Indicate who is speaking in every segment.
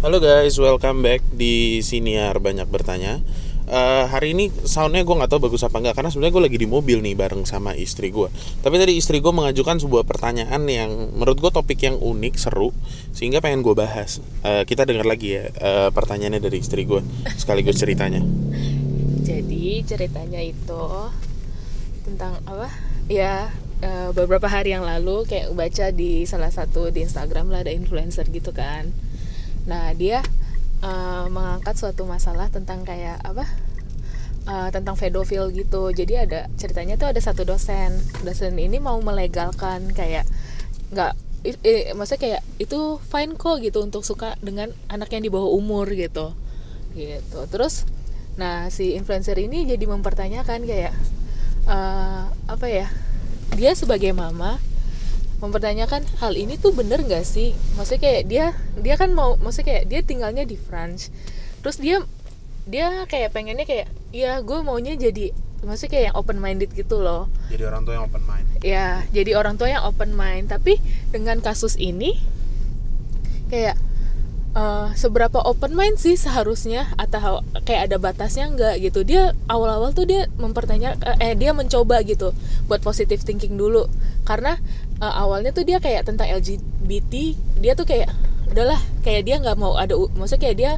Speaker 1: Halo guys, welcome back di Siniar Banyak Bertanya Eh, Hari ini soundnya gue nggak tahu bagus apa enggak Karena sebenarnya gue lagi di mobil nih bareng sama istri gue Tapi tadi istri gue mengajukan sebuah pertanyaan yang menurut gue topik yang unik, seru Sehingga pengen gue bahas Eh, Kita dengar lagi ya eh, pertanyaannya dari istri gue Sekaligus ceritanya
Speaker 2: Jadi ceritanya itu tentang apa? Ya eh, beberapa hari yang lalu kayak baca di salah satu di Instagram lah ada influencer gitu kan. Nah dia eh, mengangkat suatu masalah tentang kayak apa? Eh, tentang pedofil gitu. Jadi ada ceritanya tuh ada satu dosen. Dosen ini mau melegalkan kayak nggak i- maksudnya kayak itu fine kok gitu untuk suka dengan anak yang di bawah umur gitu gitu terus nah si influencer ini jadi mempertanyakan kayak eh, apa ya dia sebagai mama mempertanyakan hal ini tuh bener nggak sih? Maksudnya kayak dia dia kan mau maksudnya kayak dia tinggalnya di France. Terus dia dia kayak pengennya kayak ya gue maunya jadi maksudnya kayak yang open minded gitu loh.
Speaker 1: Jadi orang tua yang open mind.
Speaker 2: Ya jadi orang tua yang open mind. Tapi dengan kasus ini kayak eh, seberapa open mind sih seharusnya? Atau kayak ada batasnya nggak gitu? Dia awal-awal tuh dia mempertanya eh dia mencoba gitu buat positive thinking dulu. Karena eh, awalnya tuh dia kayak tentang LGBT dia tuh kayak udahlah kayak dia nggak mau ada maksudnya kayak dia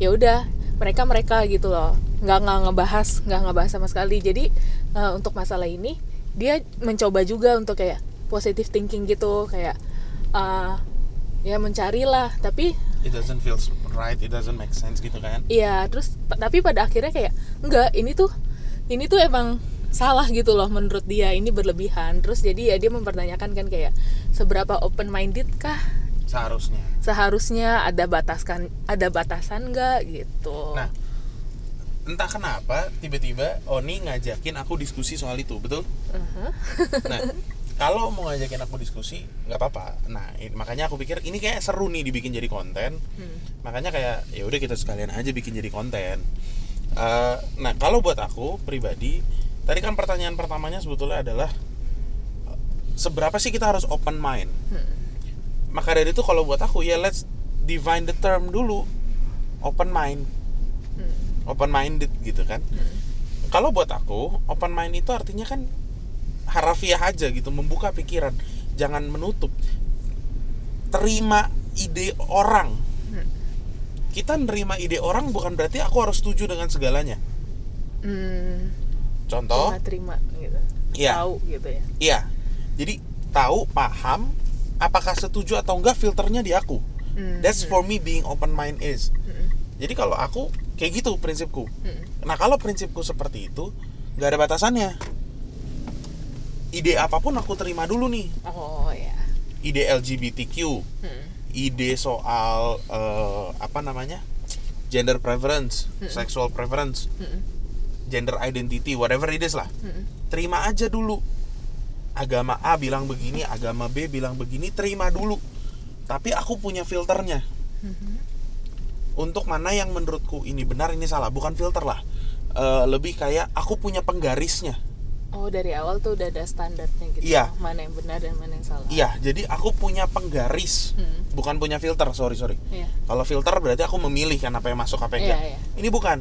Speaker 2: ya udah mereka mereka gitu loh. Nggak nggak ngebahas nggak ngebahas sama sekali. Jadi eh, untuk masalah ini dia mencoba juga untuk kayak positive thinking gitu kayak eh, ya mencarilah. Tapi
Speaker 1: It doesn't feel right, it doesn't make sense gitu kan?
Speaker 2: Iya, terus tapi pada akhirnya kayak enggak, ini tuh ini tuh emang salah gitu loh menurut dia, ini berlebihan. Terus jadi ya dia mempertanyakan kan kayak seberapa open minded kah
Speaker 1: Seharusnya
Speaker 2: seharusnya ada bataskan ada batasan enggak gitu.
Speaker 1: Nah, entah kenapa tiba-tiba Oni ngajakin aku diskusi soal itu, betul?
Speaker 2: Uh-huh.
Speaker 1: Nah, kalau mau ngajakin aku diskusi, nggak apa-apa. Nah, makanya aku pikir ini kayak seru nih dibikin jadi konten.
Speaker 2: Hmm.
Speaker 1: Makanya kayak ya udah kita sekalian aja bikin jadi konten. Eh, nah, kalau buat aku pribadi, tadi kan pertanyaan pertamanya sebetulnya adalah seberapa sih kita harus open mind?
Speaker 2: Hmm.
Speaker 1: Maka dari itu kalau buat aku ya let's define the term dulu. Open mind,
Speaker 2: Hmm.
Speaker 1: open minded gitu kan.
Speaker 2: Hmm.
Speaker 1: Kalau buat aku, open mind itu artinya kan harafiah aja gitu, membuka pikiran, jangan menutup. Terima ide orang.
Speaker 2: Hmm.
Speaker 1: Kita nerima ide orang bukan berarti aku harus setuju dengan segalanya.
Speaker 2: Hmm.
Speaker 1: Contoh,
Speaker 2: terima, terima gitu.
Speaker 1: Iya.
Speaker 2: Tahu gitu ya.
Speaker 1: iya. Jadi tahu, paham, apakah setuju atau enggak filternya di aku.
Speaker 2: Hmm.
Speaker 1: That's for me being open mind is.
Speaker 2: Hmm.
Speaker 1: Jadi kalau aku kayak gitu prinsipku.
Speaker 2: Hmm.
Speaker 1: Nah kalau prinsipku seperti itu, nggak ada batasannya. Ide apa pun aku terima dulu nih.
Speaker 2: Oh ya.
Speaker 1: Ide LGBTQ,
Speaker 2: Hmm.
Speaker 1: ide soal eh, apa namanya, gender preference,
Speaker 2: Mm-mm.
Speaker 1: sexual preference,
Speaker 2: Hmm.
Speaker 1: Gender identity, whatever it is lah.
Speaker 2: Hmm.
Speaker 1: Terima aja dulu. Agama A bilang begini, agama B bilang begini, terima dulu. Tapi aku punya filternya.
Speaker 2: Hmm.
Speaker 1: Untuk mana yang menurutku ini benar, ini salah, bukan filter lah. Eh, lebih kayak aku punya penggarisnya.
Speaker 2: Oh dari awal tuh udah ada standarnya gitu.
Speaker 1: Iya.
Speaker 2: Mana yang benar dan mana yang salah.
Speaker 1: Iya, jadi aku punya penggaris,
Speaker 2: Hmm.
Speaker 1: bukan punya filter. Sorry sorry.
Speaker 2: Iya.
Speaker 1: Kalau filter berarti aku memilih kan apa yang masuk apa yang
Speaker 2: Iya,
Speaker 1: enggak.
Speaker 2: iya.
Speaker 1: Ini bukan.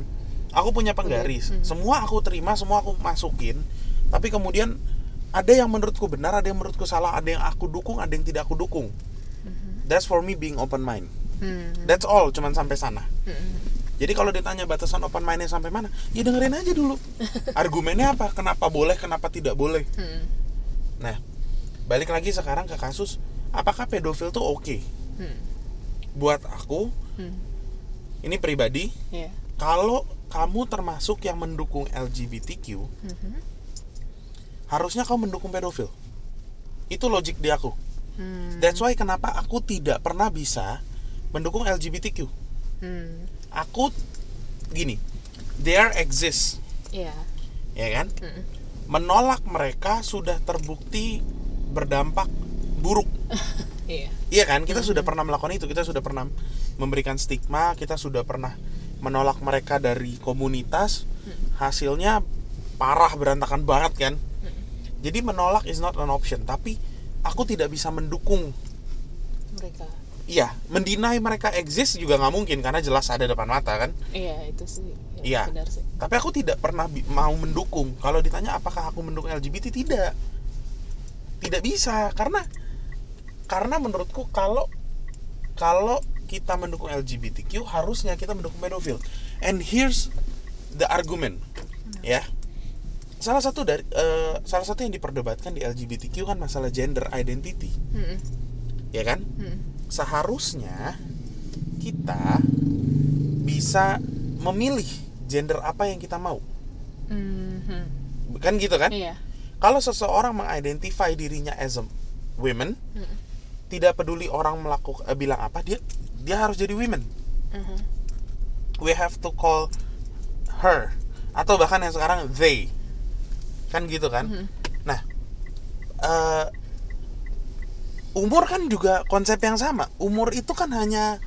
Speaker 1: Aku punya penggaris.
Speaker 2: Hmm.
Speaker 1: Semua aku terima, semua aku masukin. Tapi kemudian ada yang menurutku benar, ada yang menurutku salah, ada yang aku dukung, ada yang tidak aku dukung.
Speaker 2: Mhm.
Speaker 1: That's for me being open mind.
Speaker 2: Hmm.
Speaker 1: That's all, cuman sampai sana.
Speaker 2: Hmm.
Speaker 1: Jadi kalau ditanya batasan open mindnya sampai mana, ya dengerin aja dulu. Argumennya apa? Kenapa boleh, kenapa tidak boleh?
Speaker 2: Hmm.
Speaker 1: Nah, balik lagi sekarang ke kasus, apakah pedofil tuh oke?
Speaker 2: Hmm.
Speaker 1: Buat aku,
Speaker 2: Hmm.
Speaker 1: ini pribadi,
Speaker 2: Iya.
Speaker 1: kalau kamu termasuk yang mendukung LGBTQ,
Speaker 2: Mhm.
Speaker 1: harusnya kamu mendukung pedofil. Itu logik di aku.
Speaker 2: Hmm.
Speaker 1: That's why kenapa aku tidak pernah bisa mendukung LGBTQ.
Speaker 2: Hmm.
Speaker 1: Aku gini, there exists,
Speaker 2: Iya.
Speaker 1: ya kan?
Speaker 2: Hmm.
Speaker 1: Menolak mereka sudah terbukti berdampak buruk.
Speaker 2: Iya.
Speaker 1: Iya kan? Kita sudah pernah melakukan itu. Kita sudah pernah memberikan stigma. Kita sudah pernah menolak mereka dari komunitas. Hasilnya parah berantakan banget kan? Jadi menolak is not an option. Tapi aku tidak bisa mendukung
Speaker 2: Mereka.
Speaker 1: iya mendinai mereka exist juga nggak mungkin karena jelas ada depan mata kan
Speaker 2: iya itu sih ya,
Speaker 1: Iya.
Speaker 2: benar sih
Speaker 1: tapi aku tidak pernah mau mendukung kalau ditanya apakah aku mendukung LGBT tidak tidak bisa karena karena menurutku kalau kalau kita mendukung LGBTQ harusnya kita mendukung pedofil and here's the argument ya salah satu dari eh, salah satu yang diperdebatkan di LGBTQ kan masalah gender identity
Speaker 2: Mm-mm.
Speaker 1: ya kan
Speaker 2: Mm-mm.
Speaker 1: seharusnya kita bisa memilih gender apa yang kita mau
Speaker 2: Mhm.
Speaker 1: kan gitu kan
Speaker 2: iya
Speaker 1: kalau seseorang mengidentify dirinya as a women
Speaker 2: Mm-mm.
Speaker 1: tidak peduli orang melakukan eh, bilang apa dia dia harus jadi women.
Speaker 2: Mhm.
Speaker 1: we have to call her. Atau bahkan yang sekarang they. Kan gitu kan?
Speaker 2: Mhm.
Speaker 1: nah eh, umur kan juga konsep yang sama. Umur itu kan hanya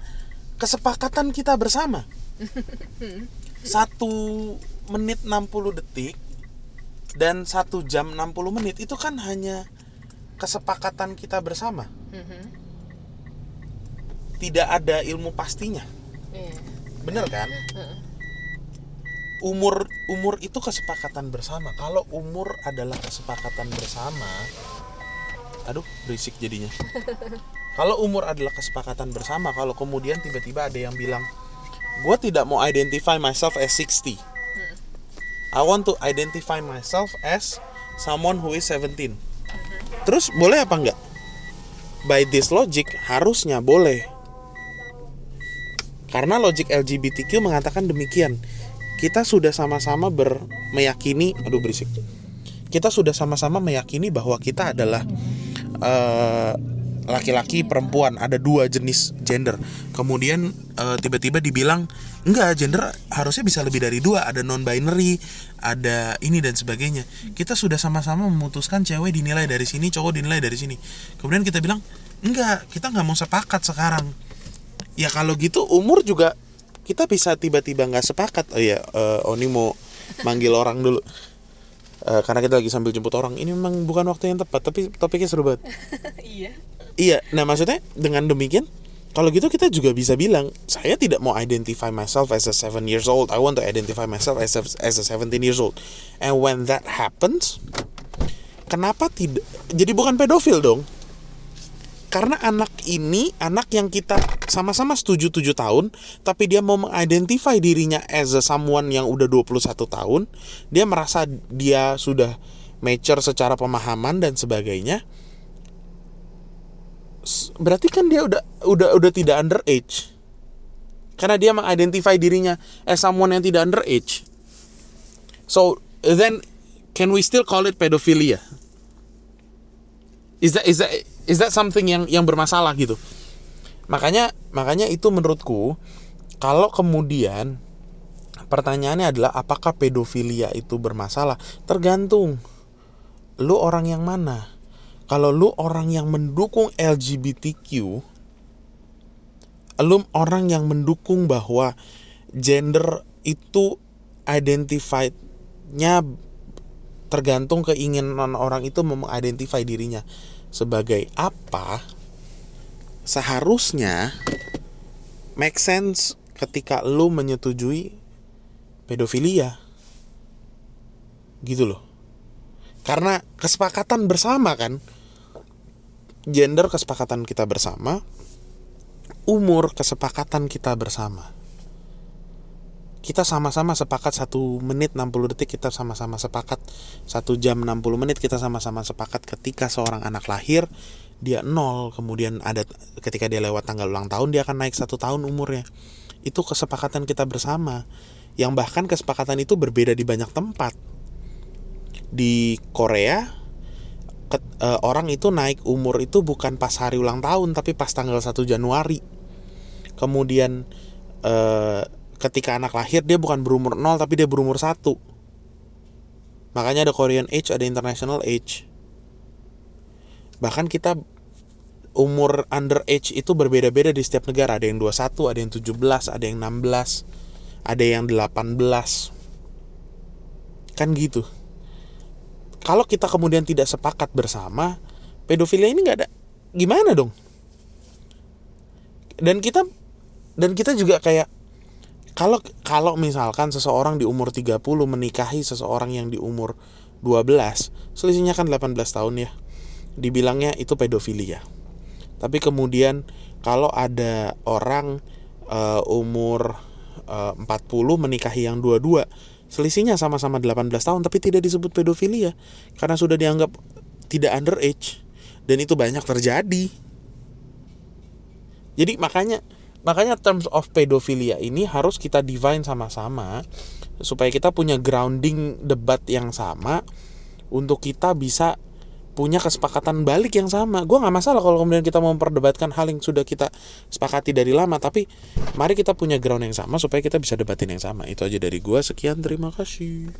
Speaker 1: kesepakatan kita bersama. Satu menit 60 detik dan satu jam 60 menit itu kan hanya kesepakatan kita bersama.
Speaker 2: Mhm.
Speaker 1: Tidak ada ilmu pastinya.
Speaker 2: Iya.
Speaker 1: Bener kan? Umur umur itu kesepakatan bersama. Kalau umur adalah kesepakatan bersama aduh berisik jadinya. Kalau umur adalah kesepakatan bersama kalau kemudian tiba-tiba ada yang bilang gue tidak mau identify myself as 60 I want to identify myself as someone who is 17 terus boleh apa enggak? By this logic harusnya boleh karena logik LGBTQ mengatakan demikian. Kita sudah sama-sama ber meyakini, aduh berisik. Kita sudah sama-sama meyakini bahwa kita adalah eh, laki-laki perempuan, ada dua jenis gender. Kemudian eh, tiba-tiba dibilang enggak, gender harusnya bisa lebih dari dua, ada non binary, ada ini dan sebagainya. Kita sudah sama-sama memutuskan cewek dinilai dari sini, cowok dinilai dari sini. Kemudian kita bilang enggak, kita nggak mau sepakat sekarang ya kalau gitu umur juga kita bisa tiba-tiba nggak sepakat. Oh ya eh, Oni mau manggil orang dulu. Eh, karena kita lagi sambil jemput orang. Ini memang bukan waktu yang tepat tapi topiknya seru banget.
Speaker 2: Iya.
Speaker 1: Iya nah maksudnya dengan demikian kalau gitu kita juga bisa bilang saya tidak mau identify myself as a seven years old. I want to identify myself as a, as a 17 years old. And when that happens kenapa tidak? Jadi bukan pedofil dong karena anak ini anak yang kita sama-sama setuju 7 tahun tapi dia mau mengidentify dirinya as a someone yang udah 21 tahun dia merasa dia sudah mature secara pemahaman dan sebagainya berarti kan dia udah udah udah tidak underage karena dia mengidentify dirinya as someone yang tidak underage so then can we still call it pedophilia? Is that is that is that something yang yang bermasalah gitu? Makanya makanya itu menurutku kalau kemudian pertanyaannya adalah apakah pedofilia itu bermasalah? Tergantung. Lu orang yang mana? Kalau lu orang yang mendukung LGBTQ lu orang yang mendukung bahwa gender itu identified-nya tergantung keinginan orang itu mengidentify dirinya sebagai apa seharusnya make sense ketika lu menyetujui pedofilia? Gitu loh. Karena kesepakatan bersama kan gender kesepakatan kita bersama umur kesepakatan kita bersama kita sama-sama sepakat satu menit 60 detik kita sama-sama sepakat satu jam 60 menit kita sama-sama sepakat ketika seorang anak lahir dia nol kemudian ada ketika dia lewat tanggal ulang tahun dia akan naik satu tahun umurnya. Itu kesepakatan kita bersama yang bahkan kesepakatan itu berbeda di banyak tempat. Di Korea ket- eh, orang itu naik umur itu bukan pas hari ulang tahun tapi pas tanggal 1 Januari. Kemudian eh, ketika anak lahir dia bukan berumur 0 tapi dia berumur 1 makanya ada Korean age ada international age. Bahkan kita umur underage itu berbeda-beda di setiap negara. Ada yang 21 ada yang 17 ada yang 16 ada yang 18 kan gitu. Kalau kita kemudian tidak sepakat bersama pedofilia ini nggak ada. Gimana dong? Dan kita dan kita juga kayak kalau kalau misalkan seseorang di umur 30 menikahi seseorang yang di umur 12 selisihnya kan 18 tahun ya. Dibilangnya itu pedofilia tapi kemudian kalau ada orang uh, umur uh, 40 menikahi yang dua-dua selisihnya sama-sama 18 tahun tapi tidak disebut pedofilia karena sudah dianggap tidak underage dan itu banyak terjadi. Jadi makanya makanya terms of pedofilia ini harus kita define sama-sama supaya kita punya grounding debat yang sama untuk kita bisa punya kesepakatan balik yang sama. Gue nggak masalah kalau kemudian kita mau memperdebatkan hal yang sudah kita sepakati dari lama, tapi mari kita punya ground yang sama supaya kita bisa debatin yang sama. Itu aja dari gue. Sekian, terima kasih.